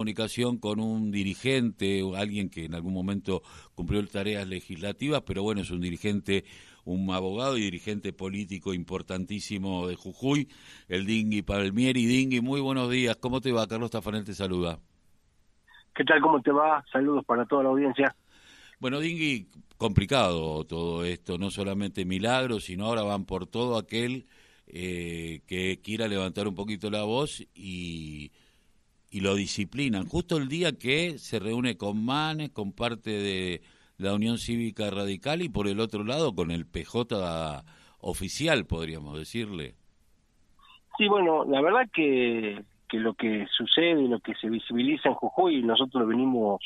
comunicación con un dirigente, alguien que en algún momento cumplió tareas legislativas, pero bueno, es un dirigente, un abogado y dirigente político importantísimo de Jujuy, el Dingui Palmieri. Dingui, muy buenos días. ¿Cómo te va? Carlos Tafanel te saluda. ¿Qué tal? ¿Cómo te va? Saludos para toda la audiencia. Bueno, Dingui, complicado todo esto, no solamente milagros, sino ahora van por todo aquel eh, que quiera levantar un poquito la voz y y lo disciplinan. Justo el día que se reúne con Manes, con parte de la Unión Cívica Radical y por el otro lado con el PJ oficial, podríamos decirle. Sí, bueno, la verdad que, que lo que sucede, lo que se visibiliza en Jujuy, nosotros venimos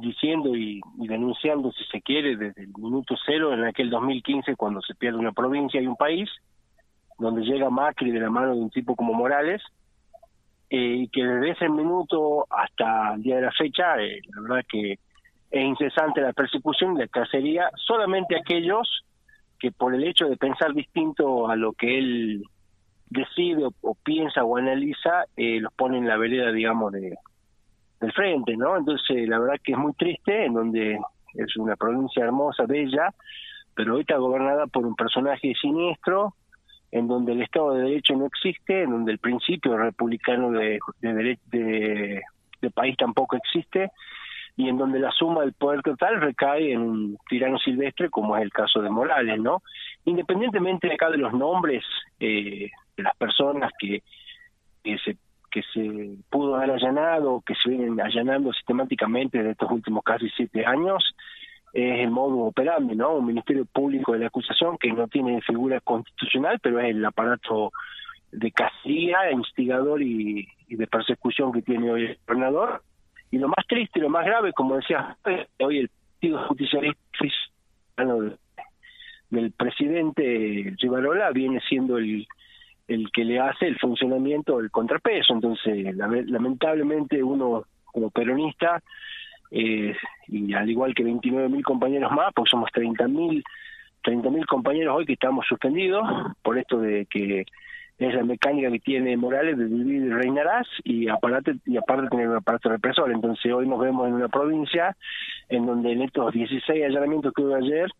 diciendo y, denunciando, si se quiere, desde el minuto cero en aquel 2015, cuando se pierde una provincia y un país, donde llega Macri de la mano de un tipo como Morales, y que desde ese minuto hasta el día de la fecha, eh, la verdad que es incesante la persecución y la cacería, solamente aquellos que por el hecho de pensar distinto a lo que él decide o, piensa o analiza, eh, los pone en la vereda, digamos, de del frente, ¿no? Entonces, la verdad que es muy triste, en donde es una provincia hermosa, bella, pero hoy está gobernada por un personaje siniestro, en donde el Estado de Derecho no existe, en donde el principio republicano de, de, de, país tampoco existe, y en donde la suma del poder total recae en un tirano silvestre, como es el caso de Morales, ¿no? Independientemente de acá de los nombres eh, de las personas que, que se que se pudo haber allanado, que se vienen allanando sistemáticamente desde estos últimos casi siete años, es el modo operandi, ¿no? Un ministerio público de la acusación que no tiene figura constitucional, pero es el aparato de cacería, instigador y, de persecución que tiene hoy el gobernador. Y lo más triste lo más grave, como decía hoy el Partido Justicialista del presidente Rivarola viene siendo el, el que le hace el funcionamiento el contrapeso. Entonces, lamentablemente uno como peronista eh, y al igual que 29.000 compañeros más, porque somos 30.000 30.000 compañeros hoy que estamos suspendidos por esto de que es la mecánica que tiene Morales de vivir y reinarás y aparte, y aparte tener un aparato represor. Entonces hoy nos vemos en una provincia en donde en estos 16 allanamientos que hubo ayer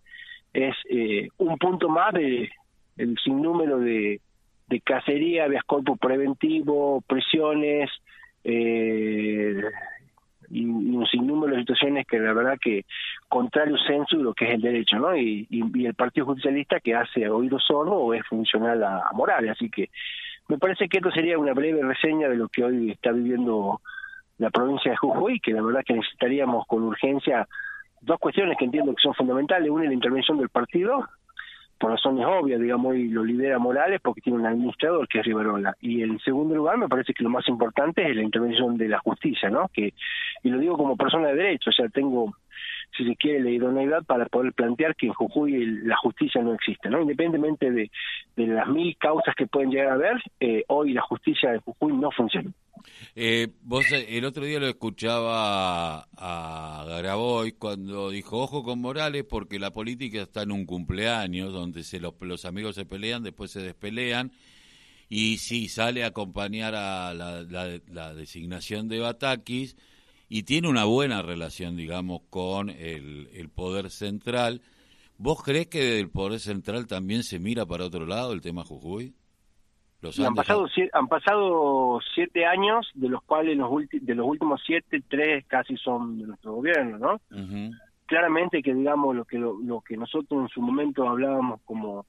es eh, un punto más de el sinnúmero de, de cacería, de corpus preventivo, prisiones, eh, y, un sinnúmero de situaciones que la verdad que contrario censo de lo que es el derecho, ¿no? Y, el Partido Judicialista que hace oído sordo o es funcional a, a Morales. Así que me parece que esto sería una breve reseña de lo que hoy está viviendo la provincia de Jujuy, que la verdad que necesitaríamos con urgencia dos cuestiones que entiendo que son fundamentales. Una, la intervención del partido por razones obvias, digamos, y lo lidera Morales porque tiene un administrador que es Rivarola. Y en segundo lugar, me parece que lo más importante es la intervención de la justicia, ¿no? Que, y lo digo como persona de derecho, o sea, tengo, si se quiere, la idoneidad para poder plantear que en Jujuy la justicia no existe, ¿no? Independientemente de, de las mil causas que pueden llegar a haber, eh, hoy la justicia de Jujuy no funciona. Eh, vos eh, el otro día lo escuchaba a Graboy cuando dijo, ojo con Morales porque la política está en un cumpleaños donde se los, los amigos se pelean, después se despelean y sí, sale a acompañar a la, la, designación de Batakis y tiene una buena relación, digamos, con el, el poder central. ¿Vos crees que del poder central también se mira para otro lado el tema Jujuy? han, pasado, han pasado siete años, de los cuales los de los últimos siete, tres casi son de nuestro gobierno, ¿no? Claramente que, digamos, lo que, lo, que nosotros en su momento hablábamos como,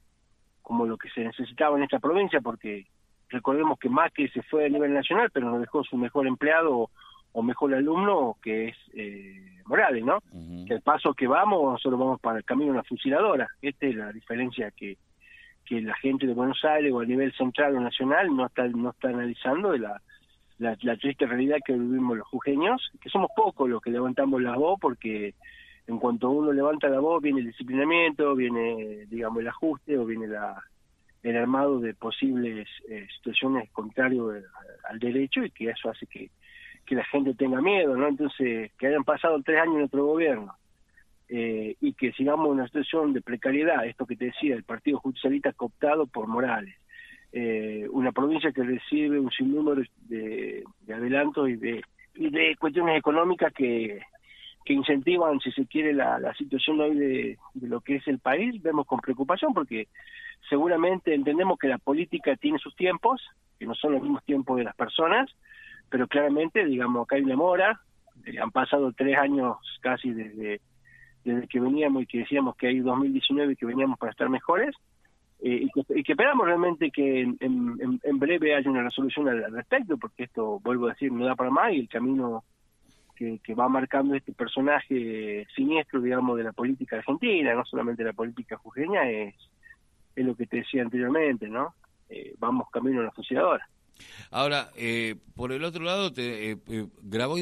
como lo que se necesitaba en esta provincia, porque recordemos que que se fue a nivel nacional, pero nos dejó su mejor empleado o mejor alumno, que es eh, Morales, ¿no? Que el paso que vamos, nosotros vamos para el camino de una fusiladora. Esta es la diferencia que, que la gente de Buenos Aires o a nivel central o nacional no está no está analizando de la, la, triste realidad que vivimos los jujeños, que somos pocos los que levantamos la voz porque en cuanto uno levanta la voz viene el disciplinamiento, viene digamos el ajuste o viene la el armado de posibles eh, situaciones contrarias al derecho y que eso hace que, que la gente tenga miedo, ¿no? Entonces, que hayan pasado tres años en nuestro gobierno eh, y que sigamos en una situación de precariedad, esto que te decía, el Partido Judicialista cooptado por Morales, eh, una provincia que recibe un sinnúmero de, de adelantos y de y de cuestiones económicas que, que incentivan, si se quiere, la, la situación hoy de, de lo que es el país, vemos con preocupación porque seguramente entendemos que la política tiene sus tiempos, que no son los mismos tiempos de las personas, pero claramente, digamos, acá hay una mora, eh, han pasado tres años casi desde, desde que veníamos y que decíamos que hay 2019 y que veníamos para estar mejores, eh, y, que, esperamos realmente que en, breve haya una resolución al, respecto, porque esto, vuelvo a decir, no da para más y el camino que, que, va marcando este personaje siniestro, digamos, de la política argentina, no solamente la política jujeña, es, es lo que te decía anteriormente, ¿no? Eh, vamos camino a la fusiladora. Ahora, eh, por el otro lado, te, eh, eh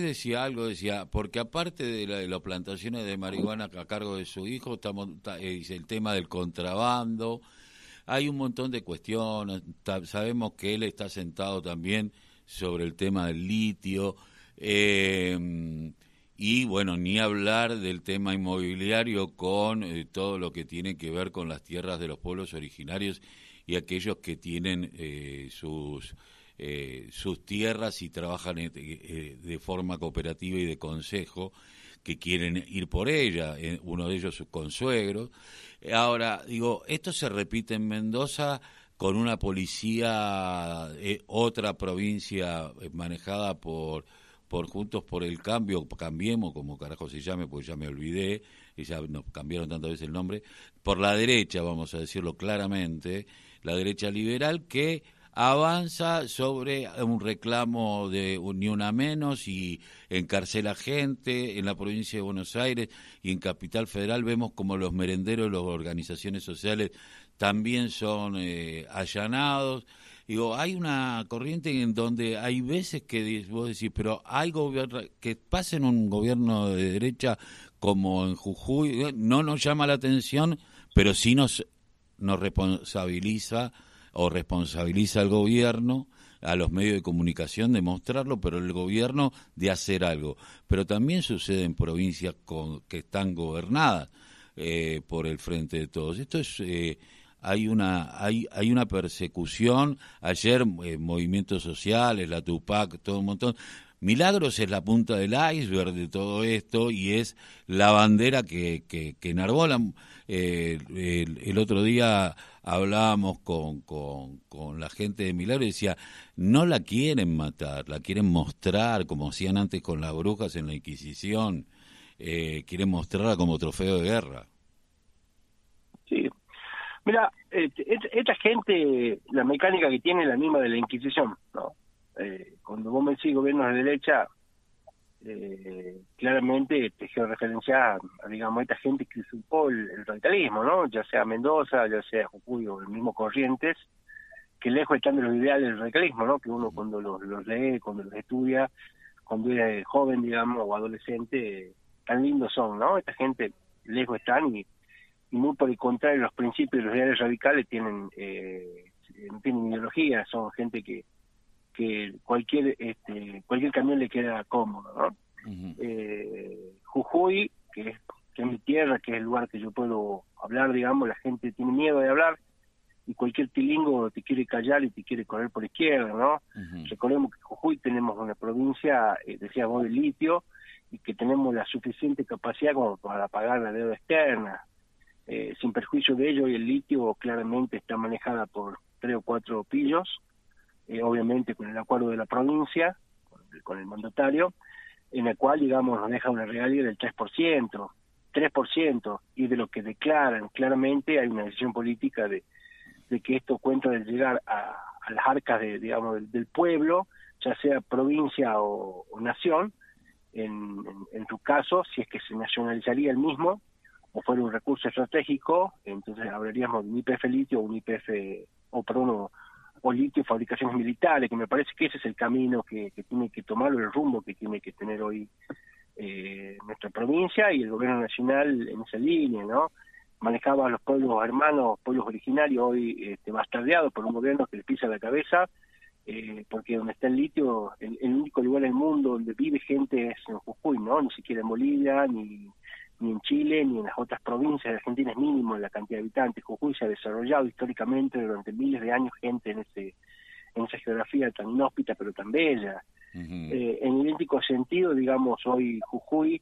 decía algo, decía, porque aparte de, la, de, las plantaciones de marihuana a cargo de su hijo, estamos, dice el tema del contrabando, hay un montón de cuestiones, sabemos que él está sentado también sobre el tema del litio, y bueno, ni hablar del tema inmobiliario con todo lo que tiene que ver con las tierras de los pueblos originarios y aquellos que tienen sus eh, sus tierras y trabajan eh, eh, de forma cooperativa y de consejo que quieren ir por ella, uno de ellos con suegros. Ahora, digo, esto se repite en Mendoza con una policía, otra provincia manejada por por Juntos por el Cambio, Cambiemos, como carajo se llame, porque ya me olvidé, y ya nos cambiaron tantas veces el nombre, por la derecha, vamos a decirlo claramente, la derecha liberal, que avanza sobre un reclamo de ni una menos y encarcela gente en la provincia de Buenos Aires y en Capital Federal vemos como los merenderos, las organizaciones sociales también son eh, allanados. Digo, hay una corriente en donde hay veces que vos decís, pero hay gobierno que pasen un gobierno de derecha como en Jujuy, no nos llama la atención, pero sí nos, nos responsabiliza o responsabiliza al gobierno, a los medios de comunicación de mostrarlo, pero el gobierno de hacer algo. Pero también sucede en provincias con, que están gobernadas eh, por el Frente de Todos. Esto es... Eh, hay una hay hay una persecución ayer eh, movimientos sociales la Tupac todo un montón Milagros es la punta del iceberg de todo esto y es la bandera que, que, que enarbolan. Eh, el, otro día hablábamos con, con, la gente de Milagros y decía, no la quieren matar, la quieren mostrar, como hacían antes con las brujas en la Inquisición, eh, quieren mostrarla como trofeo de guerra. Sí. Mira, esta gente, la mecánica que tiene es la misma de la Inquisición, ¿no? Eh, cuando vos me decís gobiernos de derecha, eh, claramente te referencia a, digamos, esta gente que supo el, radicalismo, ¿no? Ya sea Mendoza, ya sea Jujuy o el mismo Corrientes, que lejos están de los ideales del radicalismo, ¿no? Que uno cuando los, los lee, cuando los estudia, cuando es joven, digamos, o adolescente, tan lindos son, ¿no? Esta gente lejos están y, y muy por el contrario, los principios de los ideales radicales tienen, eh, tienen ideología, son gente que que cualquier este, cualquier camión le queda cómodo, ¿no? eh, Jujuy, que es, que es mi tierra, que es el lugar que yo puedo hablar, digamos, la gente tiene miedo de hablar y cualquier tilingo te quiere callar y te quiere correr por izquierda, ¿no? Recordemos que Jujuy tenemos una provincia, eh, decía vos, de litio, y que tenemos la suficiente capacidad como para pagar la deuda externa. Eh, sin perjuicio de ello, y el litio claramente está manejada por tres o cuatro pillos, eh, obviamente con el acuerdo de la provincia, con el, mandatario, en el cual, digamos, nos deja una regalía del 3%, 3%, y de lo que declaran claramente hay una decisión política de, de que esto cuenta de llegar a, las arcas de, digamos, del, pueblo, ya sea provincia o, nación, en, en, tu caso, si es que se nacionalizaría el mismo, o fuera un recurso estratégico, entonces hablaríamos de un IPF litio o un IPF, o perdón, o litio fabricaciones militares, que me parece que ese es el camino que, tiene que tomar, el rumbo que tiene que tener hoy eh, nuestra provincia y el gobierno nacional en esa línea, ¿no? Manejaba a los pueblos hermanos, pueblos originarios, hoy este, bastardeados por un gobierno que les pisa la cabeza, eh, porque donde está el litio, el, único lugar en el mundo donde vive gente es en Jujuy, ¿no? Ni siquiera en Bolivia, ni ni en Chile ni en las otras provincias de Argentina es mínimo la cantidad de habitantes. Jujuy se ha desarrollado históricamente durante miles de años gente en ese en esa geografía tan inhóspita pero tan bella. Eh, en idéntico sentido, digamos, hoy Jujuy,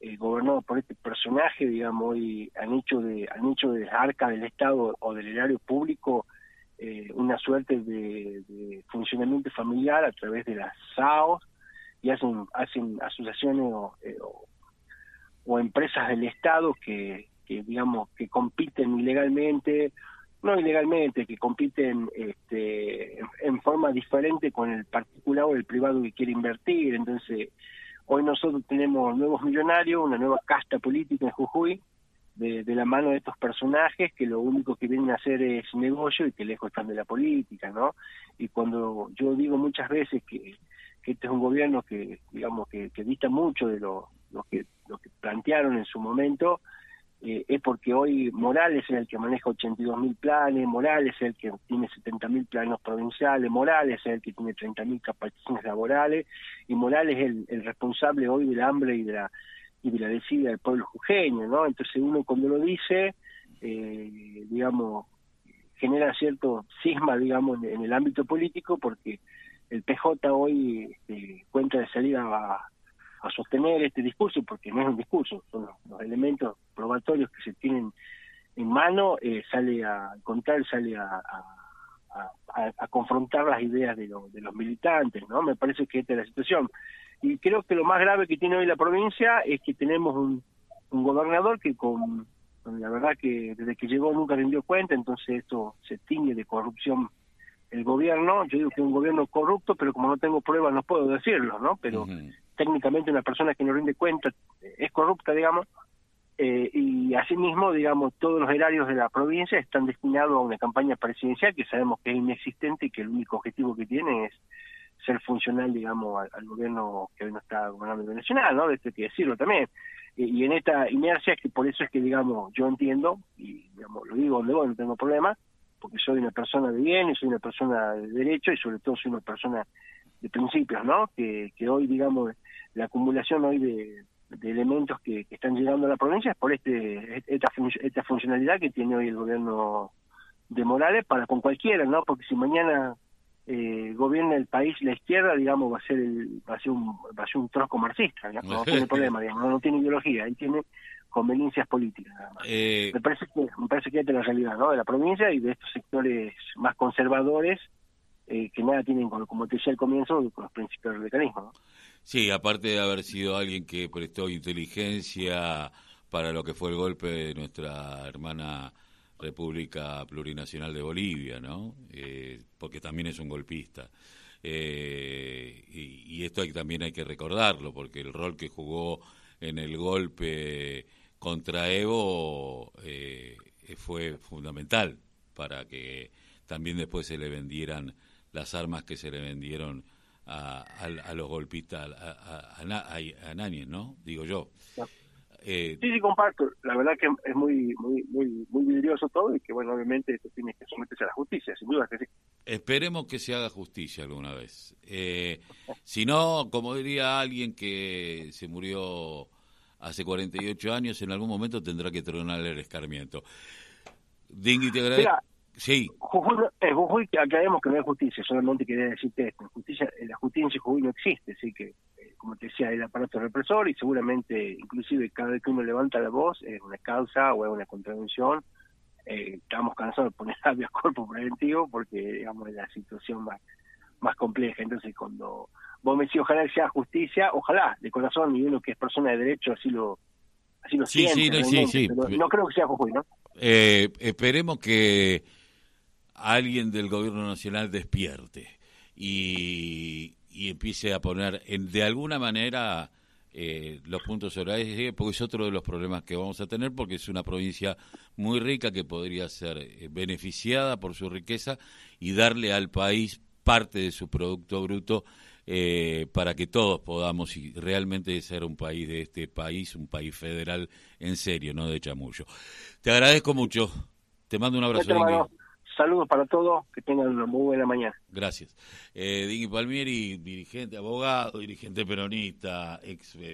eh, gobernado por este personaje, digamos, hoy han hecho de, han hecho de arca del Estado o del erario público eh, una suerte de, funcionamiento familiar a través de las SAOs y hacen, hacen asociaciones o, o empresas del Estado que, que digamos que compiten ilegalmente no ilegalmente, que compiten este, en, forma diferente con el particular o el privado que quiere invertir. Entonces, hoy nosotros tenemos nuevos millonarios, una nueva casta política en Jujuy, de, la mano de estos personajes que lo único que vienen a hacer es negocio y que lejos están de la política, ¿no? Y cuando yo digo muchas veces que, este es un gobierno que, digamos, que, que dista mucho de lo, lo, que, lo que plantearon en su momento, eh, es porque hoy Morales es el que maneja 82 mil planes, Morales es el que tiene 70 mil planos provinciales, Morales es el que tiene 30 mil capacitaciones laborales y Morales es el, responsable hoy del hambre y de la y de la desidia del pueblo jujeño, ¿no? Entonces uno cuando lo dice, eh, digamos, genera cierto cisma, digamos, en, el ámbito político porque el PJ hoy este, cuenta de salida a a sostener este discurso, porque no es un discurso, son los, elementos probatorios que se tienen en mano, eh, sale a contar, sale a, confrontar las ideas de, de los militantes, ¿no? Me parece que esta es la situación. Y creo que lo más grave que tiene hoy la provincia es que tenemos un, un gobernador que con, la verdad que desde que llegó nunca rindió cuenta, entonces esto se tiñe de corrupción el gobierno, yo digo que es un gobierno corrupto, pero como no tengo pruebas no puedo decirlo, ¿no? Pero técnicamente una persona que no rinde cuenta es corrupta, digamos, eh, y asimismo, digamos, todos los erarios de la provincia están destinados a una campaña presidencial que sabemos que es inexistente y que el único objetivo que tiene es ser funcional, digamos, al, gobierno que hoy no está gobernando el nacional, ¿no? Esto hay que decirlo también. Y, en esta inercia, que por eso es que, digamos, yo entiendo, y digamos, lo digo donde voy, no tengo problema, porque soy una persona de bien y soy una persona de derecho y sobre todo soy una persona de principios, ¿no? Que, que hoy, digamos, la acumulación hoy de, elementos que, están llegando a la provincia es por este esta, esta funcionalidad que tiene hoy el gobierno de Morales para con cualquiera, ¿no? Porque si mañana eh, gobierna el país la izquierda, digamos, va a ser el, va a ser un va a ser un trosco marxista, no tiene problema, digamos, no, tiene ideología, ahí tiene conveniencias políticas. Eh, me parece que me parece que es la realidad, ¿no? De la provincia y de estos sectores más conservadores eh, que nada tienen, con, como te decía al comienzo, con los principios del mecanismo. Sí, aparte de haber sido alguien que prestó inteligencia para lo que fue el golpe de nuestra hermana República Plurinacional de Bolivia, ¿no? Eh, porque también es un golpista. Eh, y, esto también hay que recordarlo, porque el rol que jugó en el golpe contra Evo fue fundamental para que también después se le vendieran las armas que se le vendieron a, a, los golpistas, a, a, a, ¿no? Digo yo. Eh, sí, sí, comparto. La verdad que es muy muy muy muy vidrioso todo y que, bueno, obviamente esto tiene que someterse a la justicia, sin duda que sí. Esperemos que se haga justicia alguna vez. Eh, si no, como diría alguien que se murió hace 48 años, en algún momento tendrá que tronar el escarmiento. Dingui, te agradezco. Sí. Jujuy, eh, Jujuy, aclaremos que no es justicia, solamente quería decirte esto. Justicia, la justicia en Jujuy no existe, así que, eh, como te decía, el aparato represor y seguramente, inclusive cada vez que uno levanta la voz, es una causa o es una contravención. Eh, estamos cansados de poner a cuerpo preventivo porque, digamos, es la situación más, más compleja. Entonces, cuando vos me decís, ojalá sea justicia, ojalá, de corazón, y uno que es persona de derecho así lo, así lo sí, siente. Sí, sí, sí, no creo que sea Jujuy, ¿no? Eh, esperemos que alguien del gobierno nacional despierte y, empiece a poner en, de alguna manera eh, los puntos sobre porque es otro de los problemas que vamos a tener, porque es una provincia muy rica que podría ser eh, beneficiada por su riqueza y darle al país parte de su Producto Bruto eh, para que todos podamos y realmente ser un país de este país, un país federal en serio, no de chamullo. Te agradezco mucho. Te mando un abrazo. Saludos para todos, que tengan una muy buena mañana. Gracias. Eh, Palmieri, dirigente, abogado, dirigente peronista, ex